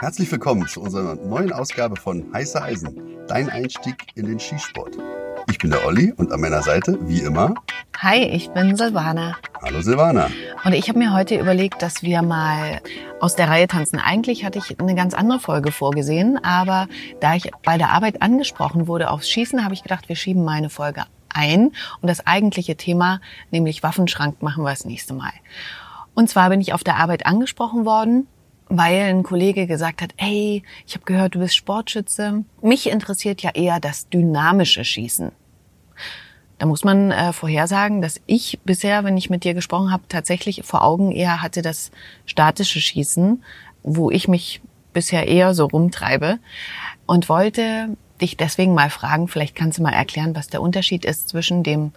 Herzlich willkommen zu unserer neuen Ausgabe von Heiße Eisen, dein Einstieg in den Skisport. Ich bin der Olli und an meiner Seite, wie immer, Hi, ich bin Silvana. hallo Silvana. Und ich habe mir heute überlegt, dass wir mal aus der Reihe tanzen. Eigentlich hatte ich eine ganz andere Folge vorgesehen, aber da ich bei der Arbeit angesprochen wurde aufs Schießen, habe ich gedacht, wir schieben meine Folge ein und das eigentliche Thema, nämlich Waffenschrank, machen wir das nächste Mal. Und zwar bin ich auf der Arbeit angesprochen worden, weil ein Kollege gesagt hat, ey, ich habe gehört, du bist Sportschütze. Mich interessiert ja eher das dynamische Schießen. Da muss man äh, vorhersagen, dass ich bisher, wenn ich mit dir gesprochen habe, tatsächlich vor Augen eher hatte das statische Schießen, wo ich mich bisher eher so rumtreibe und wollte dich deswegen mal fragen, vielleicht kannst du mal erklären, was der Unterschied ist zwischen dem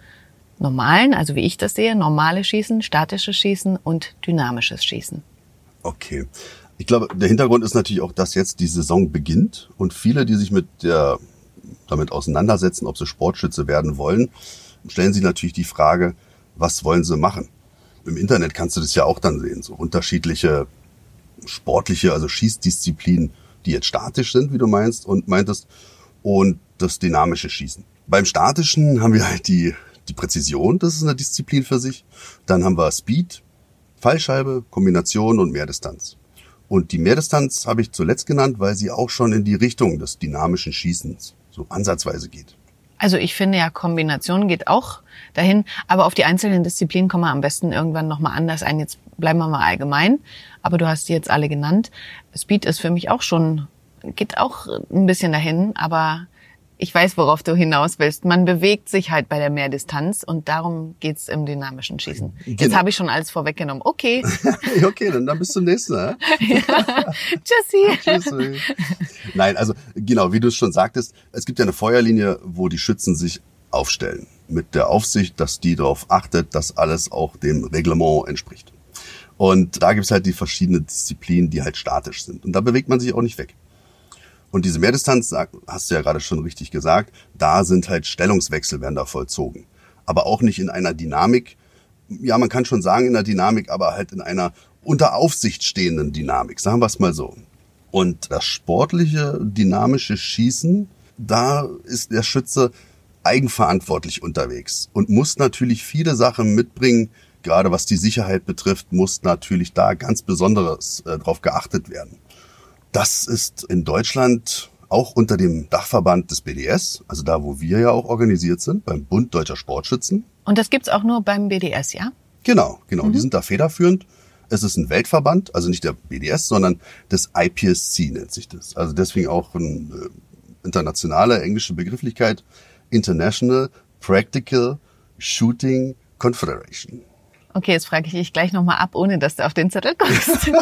normalen, also wie ich das sehe, normale Schießen, statisches Schießen und dynamisches Schießen. Okay. Ich glaube, der Hintergrund ist natürlich auch, dass jetzt die Saison beginnt und viele, die sich mit der, damit auseinandersetzen, ob sie Sportschütze werden wollen, stellen sich natürlich die Frage, was wollen sie machen? Im Internet kannst du das ja auch dann sehen, so unterschiedliche sportliche, also Schießdisziplinen, die jetzt statisch sind, wie du meinst und meintest, und das dynamische Schießen. Beim statischen haben wir halt die, die Präzision, das ist eine Disziplin für sich. Dann haben wir Speed, Fallscheibe, Kombination und Mehrdistanz. Und die Mehrdistanz habe ich zuletzt genannt, weil sie auch schon in die Richtung des dynamischen Schießens so ansatzweise geht. Also ich finde ja, Kombination geht auch dahin, aber auf die einzelnen Disziplinen kommen wir am besten irgendwann nochmal anders ein. Jetzt bleiben wir mal allgemein, aber du hast die jetzt alle genannt. Speed ist für mich auch schon, geht auch ein bisschen dahin, aber ich weiß, worauf du hinaus willst. Man bewegt sich halt bei der Mehrdistanz und darum geht's im dynamischen Schießen. Jetzt Genau. habe ich schon alles vorweggenommen. Okay. okay, dann, dann bis zum nächsten Mal. Tschüssi. Tschüss. Nein, also genau, wie du es schon sagtest, es gibt ja eine Feuerlinie, wo die Schützen sich aufstellen. Mit der Aufsicht, dass die darauf achtet, dass alles auch dem Reglement entspricht. Und da gibt es halt die verschiedenen Disziplinen, die halt statisch sind. Und da bewegt man sich auch nicht weg. Und diese Mehrdistanz, hast du ja gerade schon richtig gesagt, da sind halt Stellungswechsel werden da vollzogen. Aber auch nicht in einer Dynamik, ja, man kann schon sagen in der Dynamik, aber halt in einer unter Aufsicht stehenden Dynamik, sagen wir es mal so. Und das sportliche, dynamische Schießen, da ist der Schütze eigenverantwortlich unterwegs und muss natürlich viele Sachen mitbringen, gerade was die Sicherheit betrifft, muss natürlich da ganz besonderes äh, drauf geachtet werden. Das ist in Deutschland auch unter dem Dachverband des BDS, also da, wo wir ja auch organisiert sind, beim Bund Deutscher Sportschützen. Und das gibt's auch nur beim BDS, ja? Genau, genau. Die sind da federführend. Es ist ein Weltverband, also nicht der BDS, sondern das IPSC nennt sich das. Also deswegen auch eine äh, internationale englische Begrifflichkeit. International Practical Shooting Confederation. Okay, jetzt frage ich dich gleich nochmal ab, ohne dass du auf den Zettel guckst.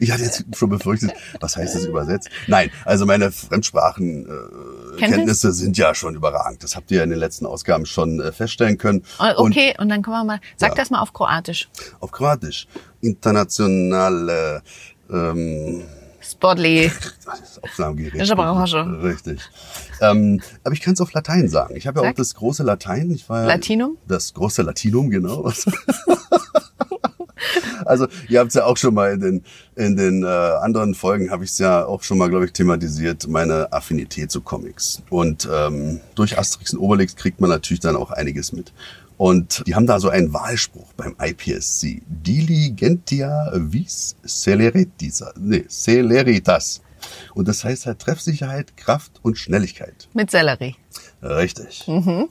Ich hatte jetzt schon befürchtet, was heißt das übersetzt? Nein, also meine Fremdsprachenkenntnisse äh, sind ja schon überragend. Das habt ihr ja in den letzten Ausgaben schon äh, feststellen können. Und Okay, und dann kommen wir mal, sag Ja. das mal auf Kroatisch. auf Kroatisch. Internationale ähm, Sportly. das Aufnahmegerät. Sprache. Richtig. Ähm, aber ich kann es auf Latein sagen. Ich habe ja auch das große Latein. Ich war ja- Latinum? Das große Latinum, genau. also ihr habt es ja auch schon mal in den, in den äh, anderen Folgen, habe ich es ja auch schon mal, glaube ich, thematisiert, meine Affinität zu Comics. Und ähm, durch Asterix und Obelix kriegt man natürlich dann auch einiges mit. Und die haben da so einen Wahlspruch beim IPSC. Diligentia vis celeritas. Nee, celeritas. Und das heißt halt Treffsicherheit, Kraft und Schnelligkeit. Mit Sellerie. Richtig.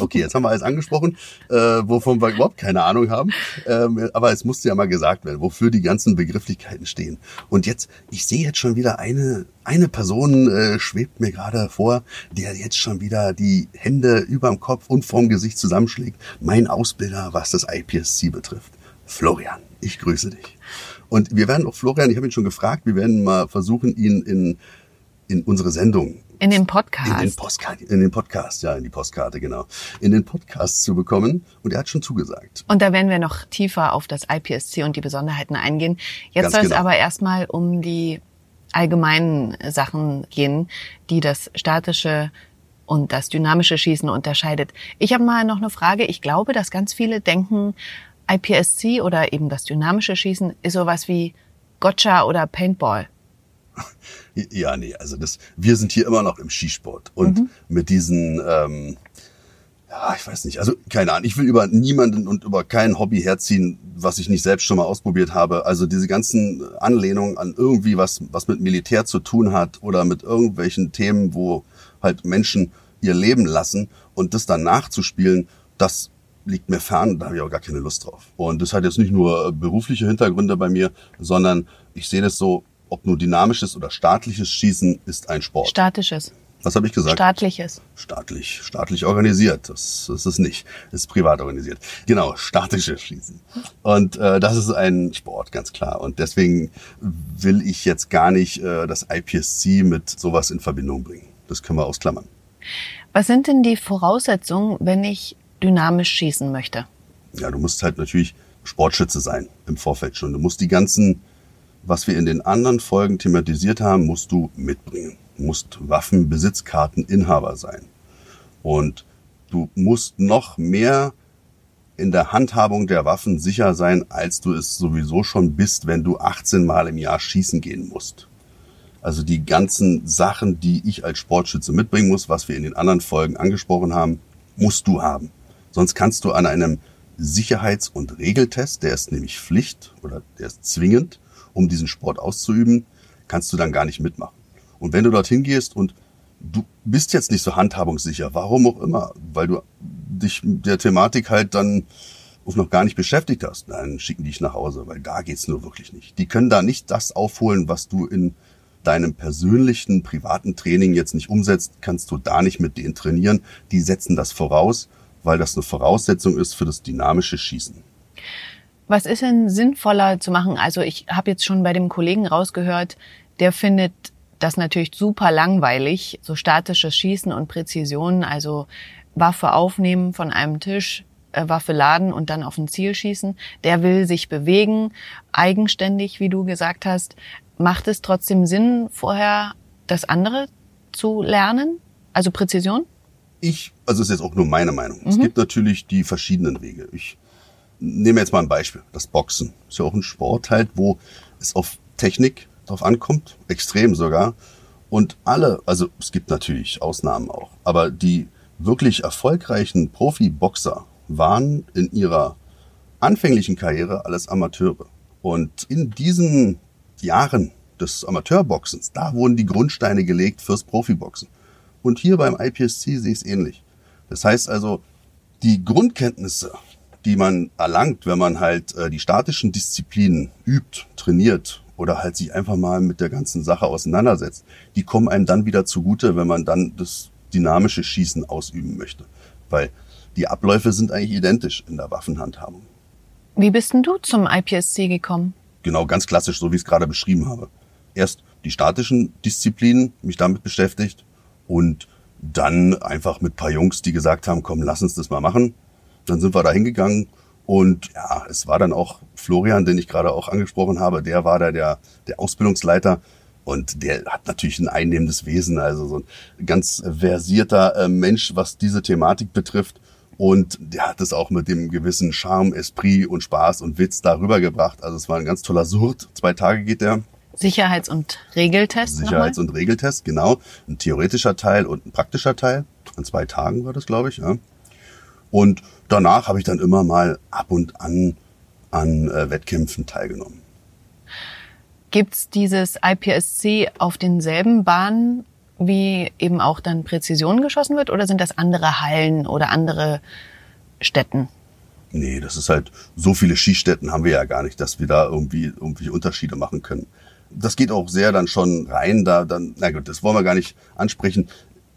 Okay, jetzt haben wir alles angesprochen, äh, wovon wir überhaupt keine Ahnung haben. Ähm, aber es musste ja mal gesagt werden, wofür die ganzen Begrifflichkeiten stehen. Und jetzt, ich sehe jetzt schon wieder eine, eine Person äh, schwebt mir gerade vor, der jetzt schon wieder die Hände überm Kopf und vorm Gesicht zusammenschlägt. Mein Ausbilder, was das IPSC betrifft. Florian, ich grüße dich. Und wir werden auch Florian, ich habe ihn schon gefragt, wir werden mal versuchen, ihn in, in unsere Sendung In den in den, Podcast. Postkarte, in den Podcast, ja, in die Postkarte, genau. In den Podcast zu bekommen. Und er hat schon zugesagt. Und da werden wir noch tiefer auf das IPSC und die Besonderheiten eingehen. Jetzt Ganz soll es genau. aber erstmal um die allgemeinen Sachen gehen, die das statische und das dynamische Schießen unterscheidet. Ich habe mal noch eine Frage. Ich glaube, dass ganz viele denken, IPSC oder eben das dynamische Schießen ist sowas wie Gotcha oder Paintball. Ja, nee, also das, wir sind hier immer noch im Skisport und mhm. mit diesen, ähm, ja, ich weiß nicht, also keine Ahnung, ich will über niemanden und über kein Hobby herziehen, was ich nicht selbst schon mal ausprobiert habe. Also diese ganzen Anlehnungen an irgendwie was, was mit Militär zu tun hat oder mit irgendwelchen Themen, wo halt Menschen ihr Leben lassen und das dann nachzuspielen, das liegt mir fern, da habe ich auch gar keine Lust drauf. Und das hat jetzt nicht nur berufliche Hintergründe bei mir, sondern ich sehe das so, ob nur dynamisches oder staatliches Schießen ist ein Sport. Statisches. Was habe ich gesagt? Staatliches. Staatlich, staatlich organisiert. Das, das ist nicht. Das ist privat organisiert. Genau, statisches Schießen. Und äh, das ist ein Sport, ganz klar. Und deswegen will ich jetzt gar nicht äh, das IPSC mit sowas in Verbindung bringen. Das können wir ausklammern. Was sind denn die Voraussetzungen, wenn ich dynamisch schießen möchte? Ja, du musst halt natürlich Sportschütze sein im Vorfeld schon. Du musst die ganzen was wir in den anderen Folgen thematisiert haben, musst du mitbringen. Du musst Waffenbesitzkarteninhaber sein. Und du musst noch mehr in der Handhabung der Waffen sicher sein, als du es sowieso schon bist, wenn du 18 Mal im Jahr schießen gehen musst. Also die ganzen Sachen, die ich als Sportschütze mitbringen muss, was wir in den anderen Folgen angesprochen haben, musst du haben. Sonst kannst du an einem Sicherheits- und Regeltest, der ist nämlich Pflicht oder der ist zwingend, um diesen Sport auszuüben, kannst du dann gar nicht mitmachen. Und wenn du dorthin gehst und du bist jetzt nicht so handhabungssicher, warum auch immer, weil du dich der Thematik halt dann noch gar nicht beschäftigt hast, dann schicken die dich nach Hause, weil da geht's nur wirklich nicht. Die können da nicht das aufholen, was du in deinem persönlichen, privaten Training jetzt nicht umsetzt, kannst du da nicht mit denen trainieren. Die setzen das voraus, weil das eine Voraussetzung ist für das dynamische Schießen. Was ist denn sinnvoller zu machen? Also ich habe jetzt schon bei dem Kollegen rausgehört, der findet das natürlich super langweilig, so statisches Schießen und Präzision, also Waffe aufnehmen von einem Tisch, äh, Waffe laden und dann auf ein Ziel schießen. Der will sich bewegen, eigenständig, wie du gesagt hast. Macht es trotzdem Sinn, vorher das andere zu lernen? Also Präzision? Ich, also ist jetzt auch nur meine Meinung. Mhm. Es gibt natürlich die verschiedenen Wege. Ich nehmen wir jetzt mal ein Beispiel. Das Boxen ist ja auch ein Sport halt, wo es auf Technik drauf ankommt, extrem sogar. Und alle, also es gibt natürlich Ausnahmen auch, aber die wirklich erfolgreichen Profiboxer waren in ihrer anfänglichen Karriere alles Amateure. Und in diesen Jahren des Amateurboxens, da wurden die Grundsteine gelegt fürs Profiboxen. Und hier beim IPSC sehe ich es ähnlich. Das heißt also, die Grundkenntnisse die man erlangt, wenn man halt äh, die statischen Disziplinen übt, trainiert oder halt sich einfach mal mit der ganzen Sache auseinandersetzt, die kommen einem dann wieder zugute, wenn man dann das dynamische Schießen ausüben möchte. Weil die Abläufe sind eigentlich identisch in der Waffenhandhabung. Wie bist denn du zum IPSC gekommen? Genau, ganz klassisch, so wie ich es gerade beschrieben habe. Erst die statischen Disziplinen, mich damit beschäftigt und dann einfach mit paar Jungs, die gesagt haben, komm, lass uns das mal machen. Dann sind wir da hingegangen und ja, es war dann auch Florian, den ich gerade auch angesprochen habe, der war da der, der Ausbildungsleiter. Und der hat natürlich ein einnehmendes Wesen, also so ein ganz versierter äh, Mensch, was diese Thematik betrifft. Und der hat es auch mit dem gewissen Charme, Esprit und Spaß und Witz darüber gebracht. Also es war ein ganz toller Surt. Zwei Tage geht der. Sicherheits- und Regeltest. Sicherheits- und Regeltest, genau. Ein theoretischer Teil und ein praktischer Teil. An zwei Tagen war das, glaube ich. Ja. Und danach habe ich dann immer mal ab und an an äh, Wettkämpfen teilgenommen. Gibt's dieses IPSC auf denselben Bahnen, wie eben auch dann Präzision geschossen wird, oder sind das andere Hallen oder andere Stätten? Nee, das ist halt, so viele Skistätten haben wir ja gar nicht, dass wir da irgendwie, irgendwie Unterschiede machen können. Das geht auch sehr dann schon rein, da dann, na gut, das wollen wir gar nicht ansprechen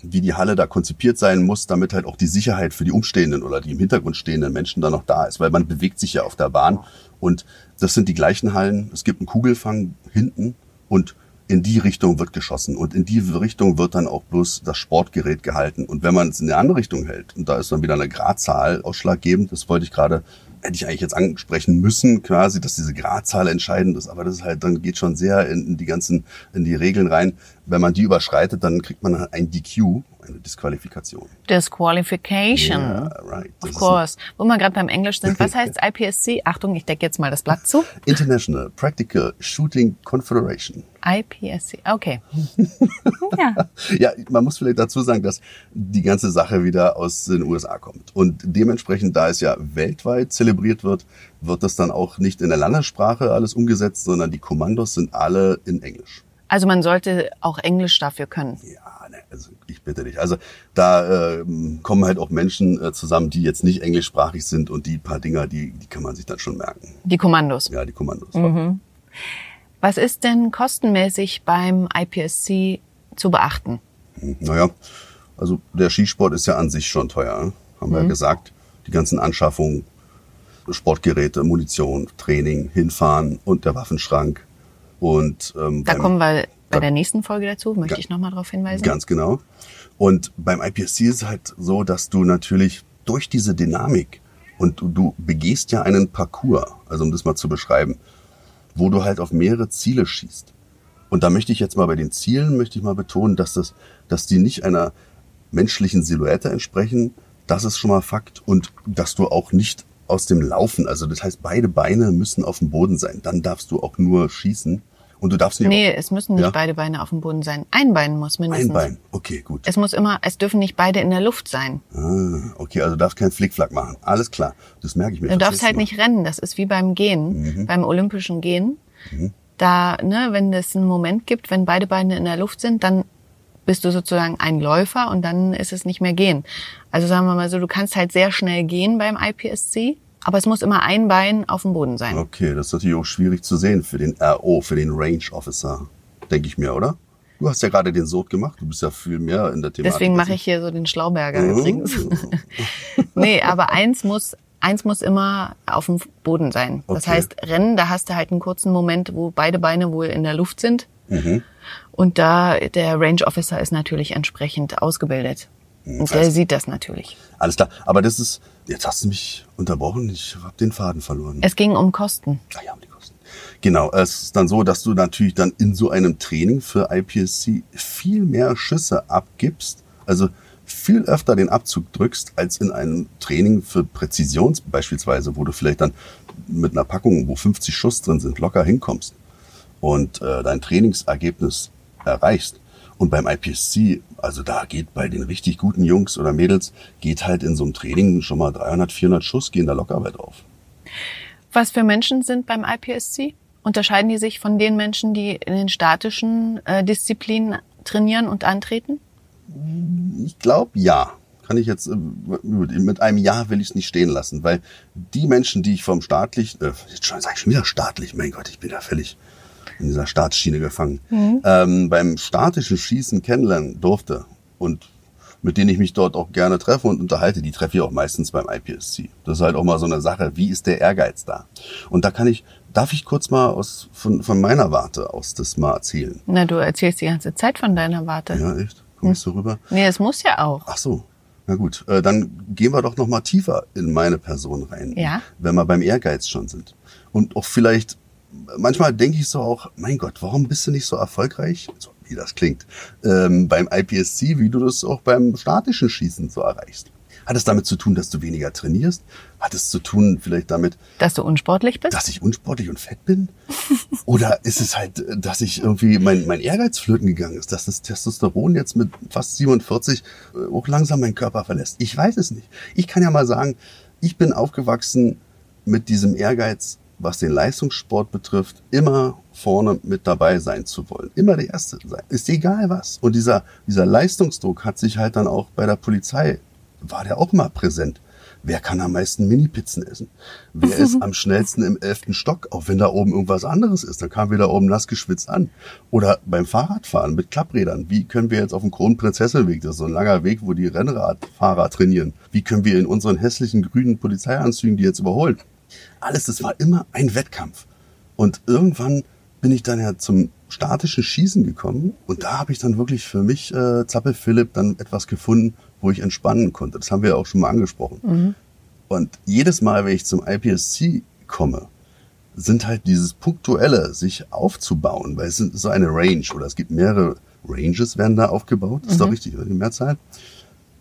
wie die Halle da konzipiert sein muss, damit halt auch die Sicherheit für die Umstehenden oder die im Hintergrund stehenden Menschen da noch da ist, weil man bewegt sich ja auf der Bahn und das sind die gleichen Hallen. Es gibt einen Kugelfang hinten und in die Richtung wird geschossen und in die Richtung wird dann auch bloß das Sportgerät gehalten. Und wenn man es in eine andere Richtung hält, und da ist dann wieder eine Gradzahl ausschlaggebend, das wollte ich gerade, hätte ich eigentlich jetzt ansprechen müssen, quasi, dass diese Gradzahl entscheidend ist, aber das ist halt, dann geht schon sehr in, die ganzen, in die Regeln rein. wenn man die überschreitet, dann kriegt man ein DQ, eine Disqualifikation. Disqualification. Yeah, right. Of course. Wo wir gerade beim Englisch sind, was heißt IPSC? Achtung, ich decke jetzt mal das Blatt zu. International Practical Shooting Confederation. IPSC, okay. ja. Ja, man muss vielleicht dazu sagen, dass die ganze Sache wieder aus den USA kommt. Und dementsprechend, da es ja weltweit zelebriert wird, wird das dann auch nicht in der Landessprache alles umgesetzt, sondern die Kommandos sind alle in Englisch. Also man sollte auch Englisch dafür können. Ja, ne, also ich bitte dich. Also da äh, kommen halt auch Menschen äh, zusammen, die jetzt nicht englischsprachig sind und die paar Dinger, die, die kann man sich dann schon merken. Die Kommandos. Ja, die Kommandos. Was ist denn kostenmäßig beim IPSC zu beachten? Naja, also der Skisport ist ja an sich schon teuer, ne? haben wir ja gesagt. Die ganzen Anschaffungen, Sportgeräte, Munition, Training, hinfahren und der Waffenschrank. Und ähm, Da kommen wir bei der nächsten Folge dazu, möchte Ga- ich nochmal darauf hinweisen. Ganz genau. Und beim IPSC ist es halt so, dass du natürlich durch diese Dynamik und du, du begehst ja einen Parcours, also um das mal zu beschreiben, wo du halt auf mehrere Ziele schießt. Und da möchte ich jetzt mal bei den Zielen, möchte ich mal betonen, dass das, dass die nicht einer menschlichen Silhouette entsprechen. Das ist schon mal Fakt. Und dass du auch nicht aus dem Laufen, also das heißt, beide Beine müssen auf dem Boden sein. Dann darfst du auch nur schießen. Und du darfst nicht Nee, es müssen nicht Ja? beide Beine auf dem Boden sein. Ein Bein muss mindestens. ein Bein. Okay, gut. Es muss immer, es dürfen nicht beide in der Luft sein. Ah, okay, also du darfst keinen Flickflack machen. Alles klar. Das merke ich mir. Du darfst halt Mal. nicht rennen. Das ist wie beim Gehen, Mhm. beim olympischen Gehen. Da, ne, wenn es einen Moment gibt, wenn beide Beine in der Luft sind, dann bist du sozusagen ein Läufer und dann ist es nicht mehr gehen. Also sagen wir mal so, du kannst halt sehr schnell gehen beim IPSC, aber es muss immer ein Bein auf dem Boden sein. Okay, das ist natürlich auch schwierig zu sehen für den RO, für den Range Officer, denke ich mir, oder? Du hast ja gerade den Sod gemacht, du bist ja viel mehr in der Thematik. Deswegen mache ich hier so den Schlauberger Mhm. übrigens. nee, aber eins muss, eins muss immer auf dem Boden sein. Das Okay. heißt, Rennen, da hast du halt einen kurzen Moment, wo beide Beine wohl in der Luft sind. Mhm. Und da, der Range Officer ist natürlich entsprechend ausgebildet. Und der sieht das natürlich. Alles klar, aber das ist, jetzt hast du mich unterbrochen, ich habe den Faden verloren. Es ging um Kosten. Ah ja, um die Kosten. Genau, es ist dann so, dass du natürlich dann in so einem Training für IPSC viel mehr Schüsse abgibst, also viel öfter den Abzug drückst, als in einem Training für Präzision beispielsweise, wo du vielleicht dann mit einer Packung, wo 50 Schuss drin sind, locker hinkommst und äh, dein Trainingsergebnis erreichst. Und beim IPSC, also da geht bei den richtig guten Jungs oder Mädels, geht halt in so einem Training schon mal 300, 400 Schuss, gehen da locker bei drauf. Was für Menschen sind beim IPSC? Unterscheiden die sich von den Menschen, die in den statischen äh, Disziplinen trainieren und antreten? Ich glaube, ja. Kann ich jetzt, äh, mit einem Ja will ich es nicht stehen lassen, weil die Menschen, die ich vom staatlich, äh, jetzt schon, sag ich schon wieder staatlich, mein Gott, ich bin da völlig in dieser Staatsschiene gefangen, ähm, beim statischen Schießen kennenlernen durfte und mit denen ich mich dort auch gerne treffe und unterhalte, die treffe ich auch meistens beim IPSC. Das ist halt auch mal so eine Sache, wie ist der Ehrgeiz da? Und da kann ich, darf ich kurz mal aus, von, von meiner Warte aus das mal erzählen? Na, du erzählst die ganze Zeit von deiner Warte. Ja, echt? Komm ich so rüber? Nee, es muss ja auch. Ach so. Na gut, äh, dann gehen wir doch noch mal tiefer in meine Person rein, Ja. wenn wir beim Ehrgeiz schon sind. Und auch vielleicht, manchmal denke ich so auch, mein Gott, warum bist du nicht so erfolgreich, so wie das klingt, ähm, beim IPSC, wie du das auch beim statischen Schießen so erreichst? Hat es damit zu tun, dass du weniger trainierst? Hat es zu tun vielleicht damit, Dass du unsportlich bist? dass ich unsportlich und fett bin? Oder ist es halt, dass ich irgendwie mein, mein Ehrgeiz flöten gegangen ist, dass das Testosteron jetzt mit fast 47 äh, auch langsam meinen Körper verlässt? Ich weiß es nicht. Ich kann ja mal sagen, ich bin aufgewachsen mit diesem Ehrgeiz, was den Leistungssport betrifft, immer vorne mit dabei sein zu wollen. Immer der Erste sein. Ist egal was. Und dieser, dieser Leistungsdruck hat sich halt dann auch bei der Polizei, war der auch mal präsent. Wer kann am meisten Mini-Pizzen essen? Wer ist am schnellsten im elften Stock? Auch wenn da oben irgendwas anderes ist, dann kamen wir da oben nass geschwitzt an. Oder beim Fahrradfahren mit Klapprädern. Wie können wir jetzt auf dem Kronprinzessenweg, das ist so ein langer Weg, wo die Rennradfahrer trainieren, wie können wir in unseren hässlichen grünen Polizeianzügen die jetzt überholen? Alles, das war immer ein Wettkampf. Und irgendwann bin ich dann ja zum statischen Schießen gekommen und da habe ich dann wirklich für mich, äh, Zappel Philipp, dann etwas gefunden, wo ich entspannen konnte. Das haben wir ja auch schon mal angesprochen. Und jedes Mal, wenn ich zum IPSC komme, sind halt dieses punktuelle, sich aufzubauen, weil es ist so eine Range oder es gibt mehrere Ranges werden da aufgebaut, ist doch richtig, die Mehrzahl.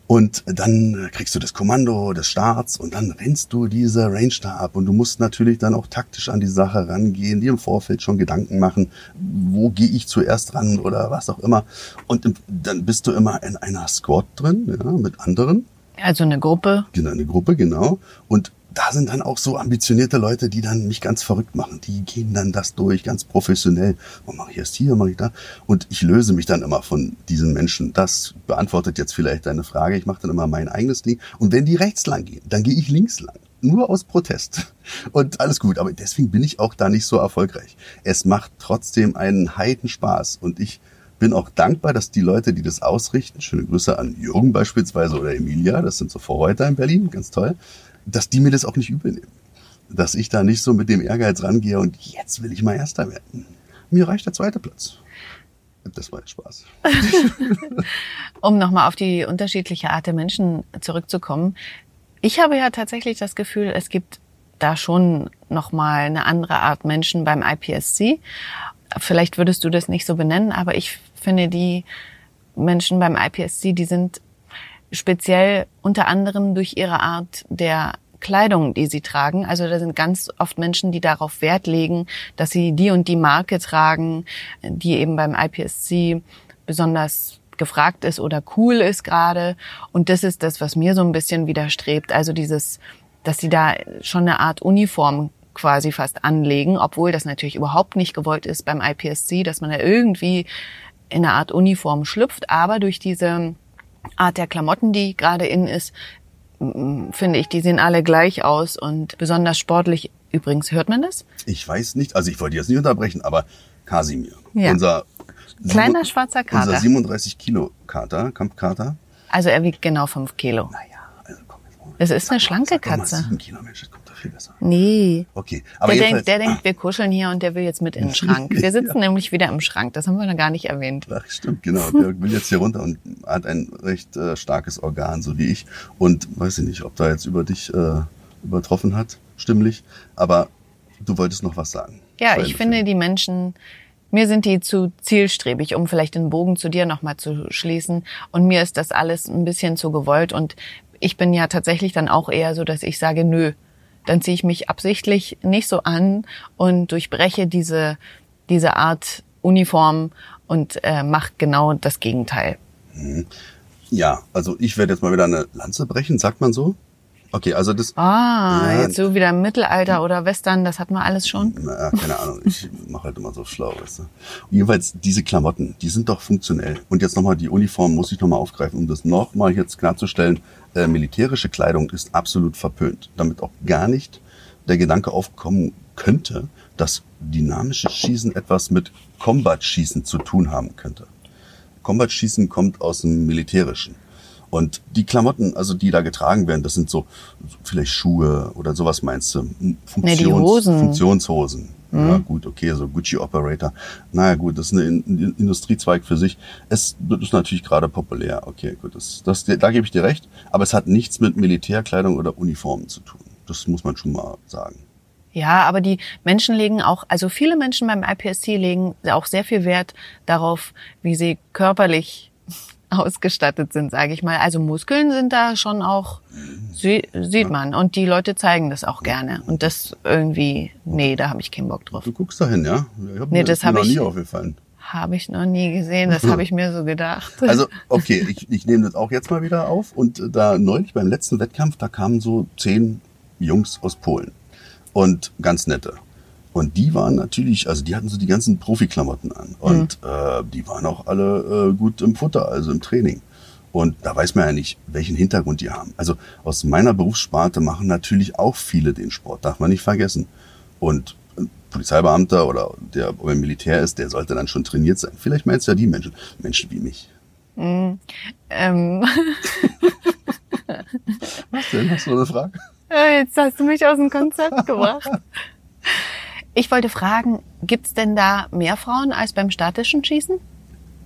Und dann kriegst du das Kommando des Starts und dann rennst du diese Range da ab. Und du musst natürlich dann auch taktisch an die Sache rangehen, dir im Vorfeld schon Gedanken machen, wo gehe ich zuerst ran oder was auch immer. Und dann bist du immer in einer Squad drin, ja, mit anderen. Also eine Gruppe. Genau, eine Gruppe, genau. Und da sind dann auch so ambitionierte Leute, die dann mich ganz verrückt machen. Die gehen dann das durch, ganz professionell. Was mache ich erst hier, mache ich da? Und ich löse mich dann immer von diesen Menschen. Das beantwortet jetzt vielleicht deine Frage. Ich mache dann immer mein eigenes Ding. Und wenn die rechts lang gehen, dann gehe ich links lang. Nur aus Protest. Und alles gut. Aber deswegen bin ich auch da nicht so erfolgreich. Es macht trotzdem einen Heidenspaß. Und ich bin auch dankbar, dass die Leute, die das ausrichten, schöne Grüße an Jürgen beispielsweise oder Emilia, das sind so Vorreiter in Berlin, ganz toll, dass die mir das auch nicht übel nehmen. Dass ich da nicht so mit dem Ehrgeiz rangehe und jetzt will ich mal Erster werden. Mir reicht der zweite Platz. Das war Spaß. um nochmal auf die unterschiedliche Art der Menschen zurückzukommen. Ich habe ja tatsächlich das Gefühl, es gibt da schon nochmal eine andere Art Menschen beim IPSC. Vielleicht würdest du das nicht so benennen, aber ich finde die Menschen beim IPSC, die sind speziell unter anderem durch ihre Art der Kleidung, die sie tragen. Also da sind ganz oft Menschen, die darauf Wert legen, dass sie die und die Marke tragen, die eben beim IPSC besonders gefragt ist oder cool ist gerade. Und das ist das, was mir so ein bisschen widerstrebt. Also dieses, dass sie da schon eine Art Uniform quasi fast anlegen, obwohl das natürlich überhaupt nicht gewollt ist beim IPSC, dass man da irgendwie in eine Art Uniform schlüpft. Aber durch diese Art der Klamotten, die gerade in ist, finde ich, die sehen alle gleich aus und besonders sportlich. Übrigens, hört man das? Ich weiß nicht, also ich wollte jetzt nicht unterbrechen, aber Kasimir, Ja. unser Kleiner schwarzer unser Kater. 37 Kilo Kater, Kampfkater. Also er wiegt genau fünf Kilo. Naja, also komm jetzt mal. Es ist eine schlanke mal Katze. Kilo, Mensch, viel besser. Nee. Okay, aber Der denkt, der denkt, wir kuscheln hier und der will jetzt mit in den Schrank. Wir sitzen nämlich wieder im Schrank. Das haben wir noch gar nicht erwähnt. Ach, stimmt, genau. Der will jetzt hier runter und hat ein recht äh, starkes Organ, so wie ich. Und weiß ich nicht, ob da jetzt über dich äh, übertroffen hat, stimmlich. Aber du wolltest noch was sagen. Ja, ich finde die Menschen, mir sind die zu zielstrebig, um vielleicht den Bogen zu dir nochmal zu schließen. Und mir ist das alles ein bisschen zu gewollt. Und ich bin ja tatsächlich dann auch eher so, dass ich sage, nö, dann ziehe ich mich absichtlich nicht so an und durchbreche diese, diese Art Uniform und äh, mache genau das Gegenteil. Ja, also ich werde jetzt mal wieder eine Lanze brechen, sagt man so? Okay, also das. Ah, Ja. jetzt so wieder Mittelalter oder Western, das hat man alles schon. Na, keine Ahnung, ich mache halt immer so schlau, weißt du. Jedenfalls diese Klamotten, die sind doch funktionell. Und jetzt nochmal die Uniform muss ich nochmal aufgreifen, um das nochmal jetzt klarzustellen. Äh, militärische Kleidung ist absolut verpönt. Damit auch gar nicht der Gedanke aufkommen könnte, dass dynamisches Schießen etwas mit Combat-Schießen zu tun haben könnte. Combat-Schießen kommt aus dem Militärischen. Und die Klamotten, also die da getragen werden, das sind so, vielleicht Schuhe oder sowas meinst du? Funktions, die Hosen. Mhm. Ja, gut, okay, so Gucci Operator. Naja, gut, das ist ein In- Industriezweig für sich. Es ist natürlich gerade populär. Okay, gut, das, das, da gebe ich dir recht. Aber es hat nichts mit Militärkleidung oder Uniformen zu tun. Das muss man schon mal sagen. Ja, aber die Menschen legen auch, also viele Menschen beim IPSC legen auch sehr viel Wert darauf, wie sie körperlich ausgestattet sind, sage ich mal. Also Muskeln sind da schon auch, sie, sieht man. Und die Leute zeigen das auch gerne. Und das irgendwie, nee, da habe ich keinen Bock drauf. Du guckst dahin, ja? Ich hab Nee, mir, das ist mir hab noch ich- nie aufgefallen. Habe ich noch nie gesehen, das habe ich mir so gedacht. Also, okay, ich, ich nehme das auch jetzt mal wieder auf. Und da neulich beim letzten Wettkampf, da kamen so zehn Jungs aus Polen. Und ganz nette. Und die waren natürlich, also die hatten so die ganzen Profiklamotten an. Und äh, die waren auch alle äh, gut im Futter, also im Training. Und da weiß man ja nicht, welchen Hintergrund die haben. Also aus meiner Berufssparte machen natürlich auch viele den Sport, darf man nicht vergessen. Und ein Polizeibeamter oder der beim Militär ist, der sollte dann schon trainiert sein. Vielleicht meinst du ja die Menschen, Menschen wie mich. Ähm, Was denn? Hast du eine Frage? jetzt hast du mich aus dem Konzept gebracht. Ich wollte fragen, gibt's denn da mehr Frauen als beim statischen Schießen?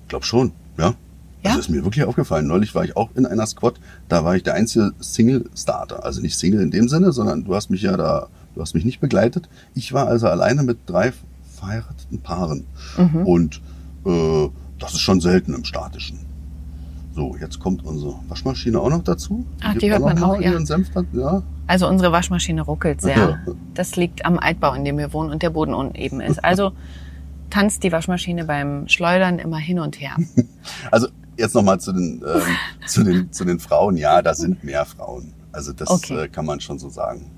Ich glaube schon, ja. Ja? Also ist mir wirklich aufgefallen. Neulich war ich auch in einer Squad, da war ich der einzige Single-Starter. Also nicht Single in dem Sinne, sondern du hast mich ja da, du hast mich nicht begleitet. Ich war also alleine mit drei verheirateten Paaren. Und äh, das ist schon selten im Statischen. So, jetzt kommt unsere Waschmaschine auch noch dazu. Ach, die gibt hört man auch, ja. ja. Also unsere Waschmaschine ruckelt sehr. Das liegt am Altbau, in dem wir wohnen und der Boden uneben ist. Also tanzt die Waschmaschine beim Schleudern immer hin und her. Also jetzt nochmal zu den, ähm, zu, den, zu den Frauen. Ja, da sind mehr Frauen. Also das Okay. äh, kann man schon so sagen.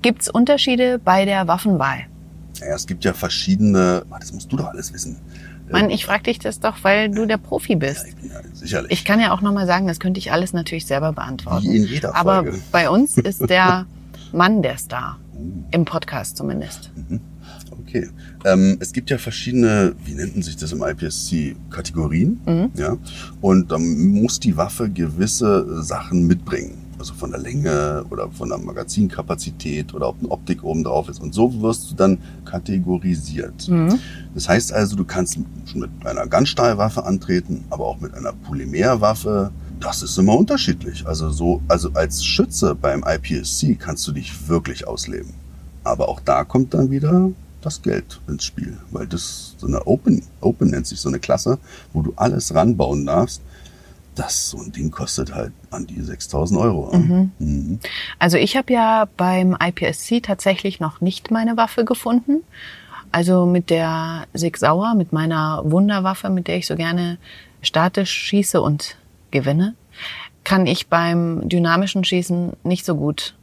Gibt's Unterschiede bei der Waffenwahl? Ja, es gibt ja verschiedene, ah, das musst du doch alles wissen. Mann, ich frage dich das doch, weil du der Profi Ja, bist. ich bin ja sicherlich. Ich kann ja auch nochmal sagen, das könnte ich alles natürlich selber beantworten. Wie in jeder Aber Folge. bei uns ist der Mann der Star. Uh. Im Podcast zumindest. Okay. Ähm, es gibt ja verschiedene, wie nennt sich das im IPSC, Kategorien. Mhm. Ja. Und dann muss die Waffe gewisse Sachen mitbringen. Also von der Länge oder von der Magazinkapazität oder ob eine Optik oben drauf ist. Und so wirst du dann kategorisiert. Mhm. Das heißt also, du kannst schon mit einer Ganzstahlwaffe antreten, aber auch mit einer Polymerwaffe. Das ist immer unterschiedlich. Also so, also als Schütze beim IPSC kannst du dich wirklich ausleben. Aber auch da kommt dann wieder das Geld ins Spiel, weil das so eine Open, Open nennt sich so eine Klasse, wo du alles ranbauen darfst. Das so ein Ding kostet halt an die 6000 Euro. Mhm. Also ich habe ja beim IPSC tatsächlich noch nicht meine Waffe gefunden. Also mit der Sig Sauer, mit meiner Wunderwaffe, mit der ich so gerne statisch schieße und gewinne, kann ich beim dynamischen Schießen nicht so gut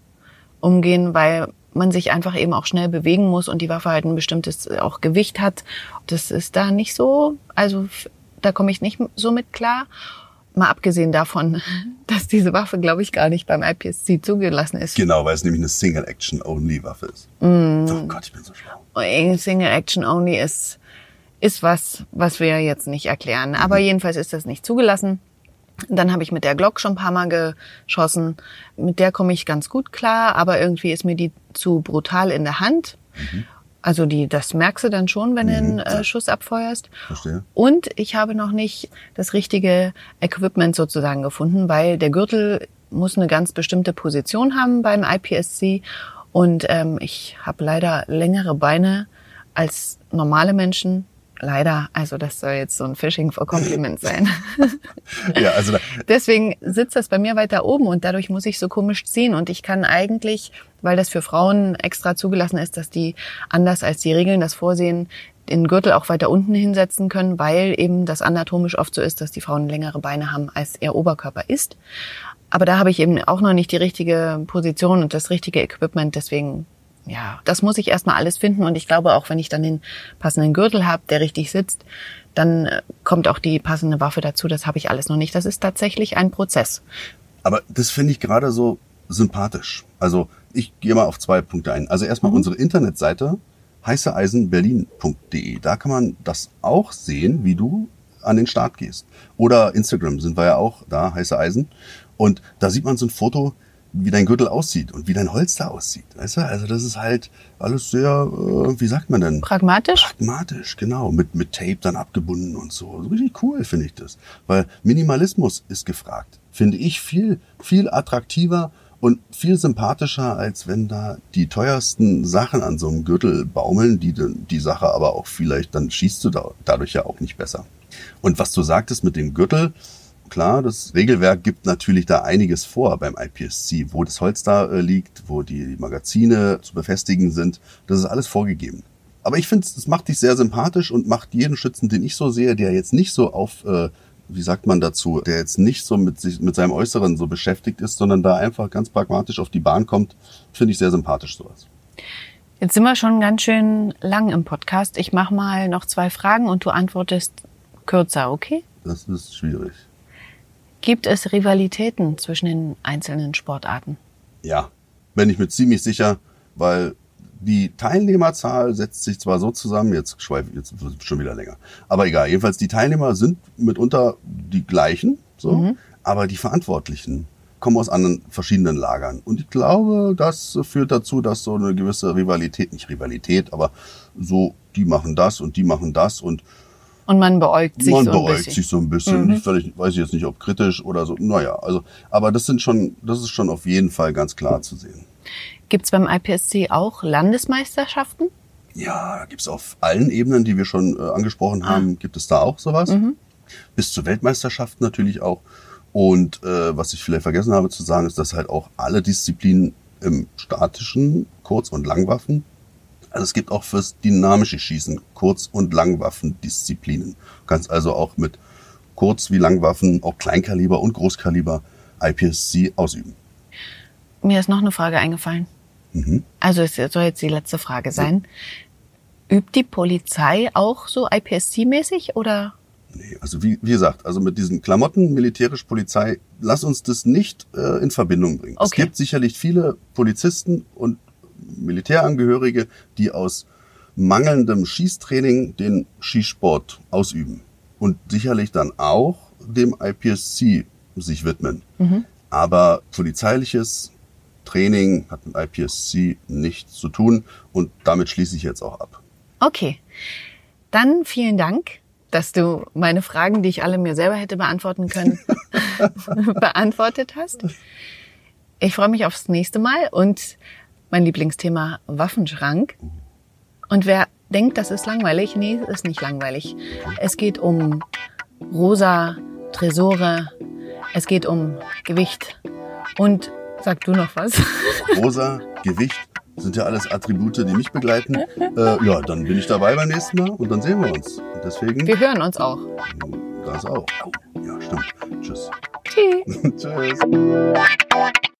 umgehen, weil man sich einfach eben auch schnell bewegen muss und die Waffe halt ein bestimmtes auch Gewicht hat. Das ist da nicht so, also da komme ich nicht so mit klar. Mal abgesehen davon, dass diese Waffe, glaube ich, gar nicht beim IPSC zugelassen ist. Genau, weil es nämlich eine Single-Action-Only-Waffe ist. Mhm. Oh Gott, ich bin so schlau. Single Action Only ist, ist was, was wir jetzt nicht erklären. Aber jedenfalls ist das nicht zugelassen. Dann habe ich mit der Glock schon ein paar Mal geschossen. Mit der komme ich ganz gut klar, aber irgendwie ist mir die zu brutal in der Hand. Also die, das merkst du dann schon, wenn du einen äh, Schuss abfeuerst. Verstehe. Und ich habe noch nicht das richtige Equipment sozusagen gefunden, weil der Gürtel muss eine ganz bestimmte Position haben beim IPSC. Und ähm, ich habe leider längere Beine als normale Menschen. Leider, also das soll jetzt so ein Phishing for Compliment sein. Ja, also Deswegen sitzt das bei mir weiter oben und dadurch muss ich so komisch ziehen. Und ich kann eigentlich, weil das für Frauen extra zugelassen ist, dass die anders als die Regeln das vorsehen, den Gürtel auch weiter unten hinsetzen können, weil eben das anatomisch oft so ist, dass die Frauen längere Beine haben, als ihr Oberkörper ist. Aber da habe ich eben auch noch nicht die richtige Position und das richtige Equipment. Deswegen, ja, das muss ich erstmal alles finden. Und ich glaube, auch wenn ich dann den passenden Gürtel habe, der richtig sitzt, dann äh, kommt auch die passende Waffe dazu. Das habe ich alles noch nicht. Das ist tatsächlich ein Prozess. Aber das finde ich gerade so sympathisch. Also ich gehe mal auf zwei Punkte ein. Also erstmal unsere Internetseite heißeeisenberlin.de. Da kann man das auch sehen, wie du an den Start gehst. Oder Instagram sind wir ja auch da, heiße Eisen. Und da sieht man so ein Foto, wie dein Gürtel aussieht und wie dein Holster aussieht. Weißt du? Also das ist halt alles sehr, äh, wie sagt man denn? Pragmatisch? Pragmatisch, genau. Mit, mit Tape dann abgebunden und so. So Richtig cool finde ich das. Weil Minimalismus ist gefragt. Finde ich viel, viel attraktiver und viel sympathischer, als wenn da die teuersten Sachen an so einem Gürtel baumeln, die die Sache aber auch vielleicht, dann schießt du da, dadurch ja auch nicht besser. Und was du sagtest mit dem Gürtel, klar, das Regelwerk gibt natürlich da einiges vor beim IPSC, wo das Holster äh, liegt, wo die Magazine zu befestigen sind. Das ist alles vorgegeben. Aber ich finde, es macht dich sehr sympathisch und macht jeden Schützen, den ich so sehe, der jetzt nicht so auf, äh, wie sagt man dazu, der jetzt nicht so mit, sich, mit seinem Äußeren so beschäftigt ist, sondern da einfach ganz pragmatisch auf die Bahn kommt, finde ich sehr sympathisch sowas. Jetzt sind wir schon ganz schön lang im Podcast. Ich mache mal noch zwei Fragen und du antwortest kürzer, okay? Das ist schwierig. Gibt es Rivalitäten zwischen den einzelnen Sportarten? Ja, bin ich mir ziemlich sicher, weil die Teilnehmerzahl setzt sich zwar so zusammen, jetzt schweife jetzt wird es schon wieder länger, aber egal. Jedenfalls die Teilnehmer sind mitunter die gleichen, so, aber die Verantwortlichen kommen aus anderen verschiedenen Lagern und ich glaube, das führt dazu, dass so eine gewisse Rivalität, nicht Rivalität, aber so die machen das und die machen das und Und man beäugt sich man so ein beäugt bisschen. sich so ein bisschen. Nicht völlig, weiß ich jetzt nicht, ob kritisch oder so. Naja, also, aber das sind schon, das ist schon auf jeden Fall ganz klar zu sehen. Gibt es beim IPSC auch Landesmeisterschaften? Ja, da gibt's auf allen Ebenen, die wir schon äh, angesprochen haben, gibt es da auch sowas. Bis zur Weltmeisterschaft natürlich auch. Und äh, was ich vielleicht vergessen habe zu sagen, ist, dass halt auch alle Disziplinen im statischen Kurz- und Langwaffen, also es gibt auch fürs dynamische Schießen Kurz- und Langwaffendisziplinen. Du kannst also auch mit Kurz- wie Langwaffen, auch Kleinkaliber und Großkaliber IPSC ausüben. Mir ist noch eine Frage eingefallen. Mhm. Also es soll jetzt die letzte Frage sein. Übt die Polizei auch so IPSC-mäßig oder? Nee, also wie, wie gesagt, also mit diesen Klamotten, militärisch Polizei, lass uns das nicht äh, in Verbindung bringen. Es Okay. gibt sicherlich viele Polizisten und Militärangehörige, die aus mangelndem Schießtraining den Schießsport ausüben und sicherlich dann auch dem IPSC sich widmen. Aber polizeiliches Training hat mit IPSC nichts zu tun und damit schließe ich jetzt auch ab. Okay. Dann vielen Dank, dass du meine Fragen, die ich alle mir selber hätte beantworten können, beantwortet hast. Ich freue mich aufs nächste Mal und mein Lieblingsthema Waffenschrank. Und wer denkt, das ist langweilig, nee, es ist nicht langweilig. Es geht um rosa Tresore, es geht um Gewicht und sag du noch was? Rosa, Gewicht sind ja alles Attribute, die mich begleiten. Äh, ja, dann bin ich dabei beim nächsten Mal und dann sehen wir uns. Und deswegen, Wir hören uns auch. das auch. Ja, stimmt. Tschüss. Tschüss. Tschüss.